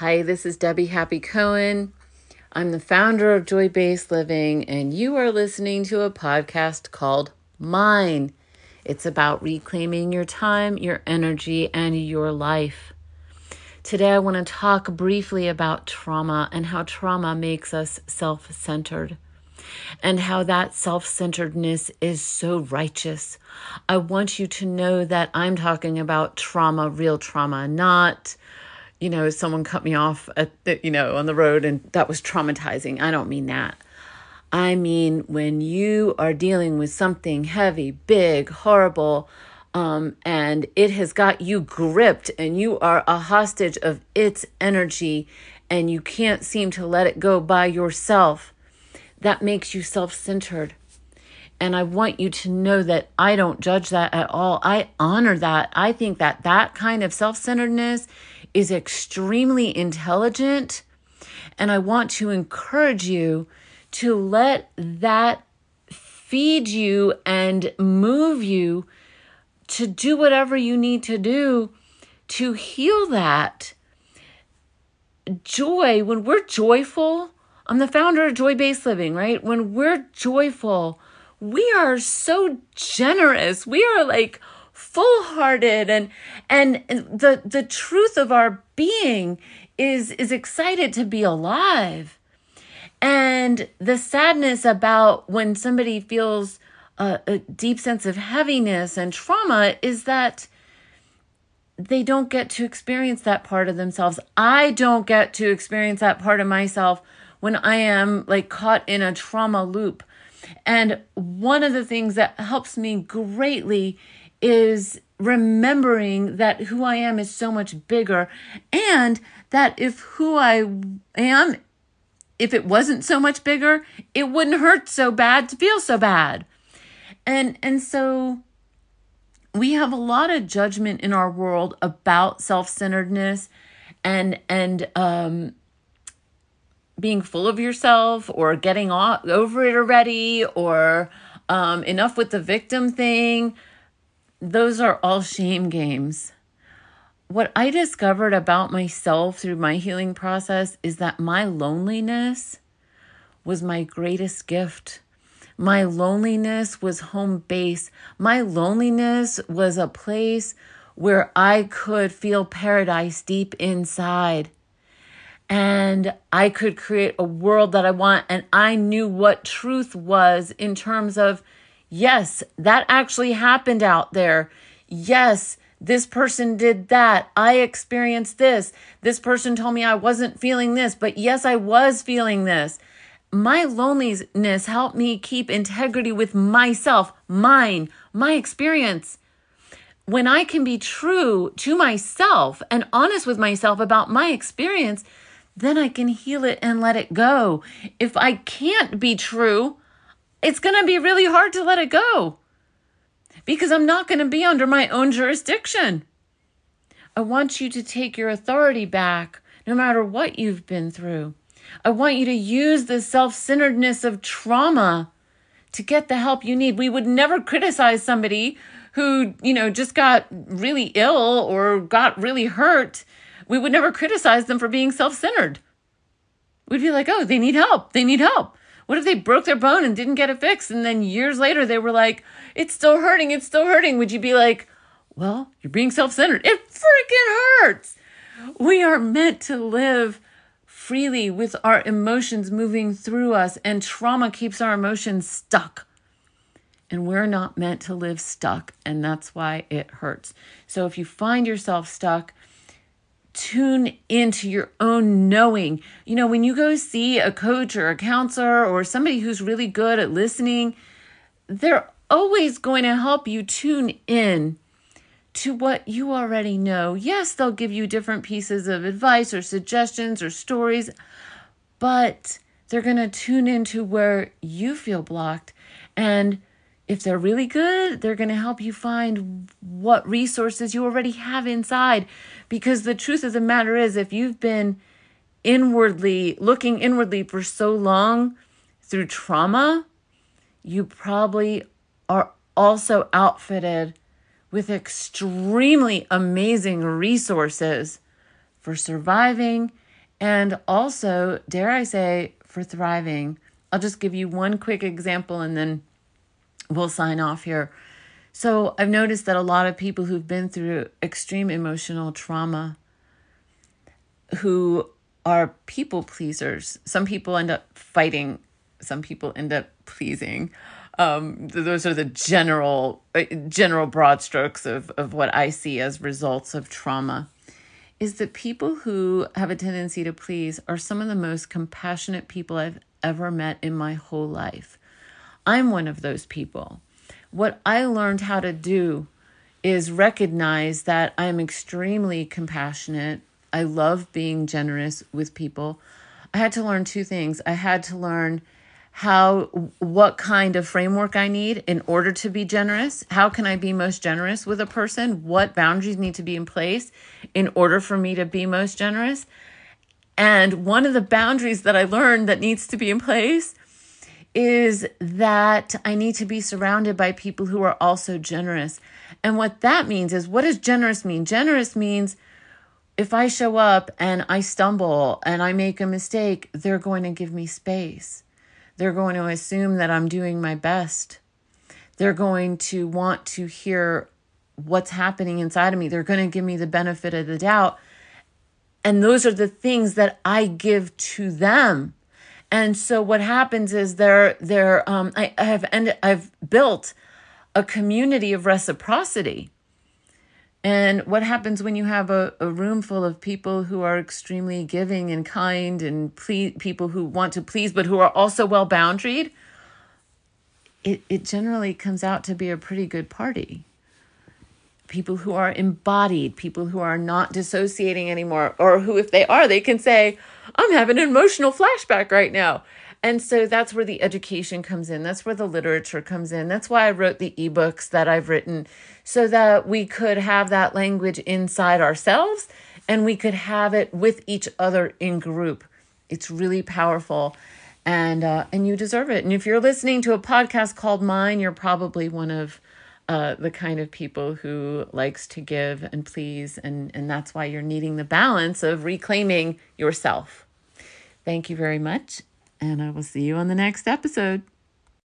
Hi, this is Debbie Happy Cohen. I'm the founder of Joy Based Living, and you are listening to a podcast called Mine. It's about reclaiming your time, your energy, and your life. Today, I want to talk briefly about trauma and how trauma makes us self centered and how that self centeredness is so righteous. I want you to know that I'm talking about trauma, real trauma, not you know, someone cut me off at the, you know, on the road and that was traumatizing. I don't mean that. I mean when you are dealing with something heavy, big, horrible, um, and it has got you gripped and you are a hostage of its energy and you can't seem to let it go by yourself, that makes you self centered. And I want you to know that I don't judge that at all. I honor that. I think that that kind of self centeredness is extremely intelligent. And I want to encourage you to let that feed you and move you to do whatever you need to do to heal that. Joy, when we're joyful, I'm the founder of Joy Based Living, right? When we're joyful, we are so generous. We are like full-hearted and and the the truth of our being is is excited to be alive. And the sadness about when somebody feels a, a deep sense of heaviness and trauma is that they don't get to experience that part of themselves. I don't get to experience that part of myself when i am like caught in a trauma loop. And one of the things that helps me greatly is remembering that who I am is so much bigger and that if who I am if it wasn't so much bigger it wouldn't hurt so bad to feel so bad. And and so we have a lot of judgment in our world about self-centeredness and and um being full of yourself or getting off, over it already or um enough with the victim thing those are all shame games. What I discovered about myself through my healing process is that my loneliness was my greatest gift. My loneliness was home base. My loneliness was a place where I could feel paradise deep inside. And I could create a world that I want. And I knew what truth was in terms of Yes, that actually happened out there. Yes, this person did that. I experienced this. This person told me I wasn't feeling this, but yes, I was feeling this. My loneliness helped me keep integrity with myself, mine, my experience. When I can be true to myself and honest with myself about my experience, then I can heal it and let it go. If I can't be true, it's going to be really hard to let it go because I'm not going to be under my own jurisdiction. I want you to take your authority back no matter what you've been through. I want you to use the self centeredness of trauma to get the help you need. We would never criticize somebody who, you know, just got really ill or got really hurt. We would never criticize them for being self centered. We'd be like, oh, they need help. They need help. What if they broke their bone and didn't get it fixed? And then years later they were like, it's still hurting, it's still hurting. Would you be like, well, you're being self centered? It freaking hurts. We are meant to live freely with our emotions moving through us, and trauma keeps our emotions stuck. And we're not meant to live stuck, and that's why it hurts. So if you find yourself stuck, tune into your own knowing. You know, when you go see a coach or a counselor or somebody who's really good at listening, they're always going to help you tune in to what you already know. Yes, they'll give you different pieces of advice or suggestions or stories, but they're going to tune into where you feel blocked and if they're really good, they're going to help you find what resources you already have inside. Because the truth of the matter is, if you've been inwardly looking inwardly for so long through trauma, you probably are also outfitted with extremely amazing resources for surviving and also, dare I say, for thriving. I'll just give you one quick example and then we'll sign off here. So, I've noticed that a lot of people who've been through extreme emotional trauma who are people pleasers, some people end up fighting, some people end up pleasing. Um, those are the general, uh, general broad strokes of, of what I see as results of trauma is that people who have a tendency to please are some of the most compassionate people I've ever met in my whole life. I'm one of those people. What I learned how to do is recognize that I'm extremely compassionate. I love being generous with people. I had to learn two things. I had to learn how what kind of framework I need in order to be generous. How can I be most generous with a person? What boundaries need to be in place in order for me to be most generous? And one of the boundaries that I learned that needs to be in place is that I need to be surrounded by people who are also generous. And what that means is what does generous mean? Generous means if I show up and I stumble and I make a mistake, they're going to give me space they're going to assume that I'm doing my best. They're going to want to hear what's happening inside of me. They're going to give me the benefit of the doubt. And those are the things that I give to them. And so what happens is they're, they're, um, I, I have ended, I've built a community of reciprocity and what happens when you have a, a room full of people who are extremely giving and kind and ple- people who want to please, but who are also well boundaried? It, it generally comes out to be a pretty good party. People who are embodied, people who are not dissociating anymore, or who, if they are, they can say, I'm having an emotional flashback right now. And so that's where the education comes in. That's where the literature comes in. That's why I wrote the ebooks that I've written so that we could have that language inside ourselves and we could have it with each other in group. It's really powerful and uh, and you deserve it. And if you're listening to a podcast called mine, you're probably one of uh, the kind of people who likes to give and please, and and that's why you're needing the balance of reclaiming yourself. Thank you very much, and I will see you on the next episode.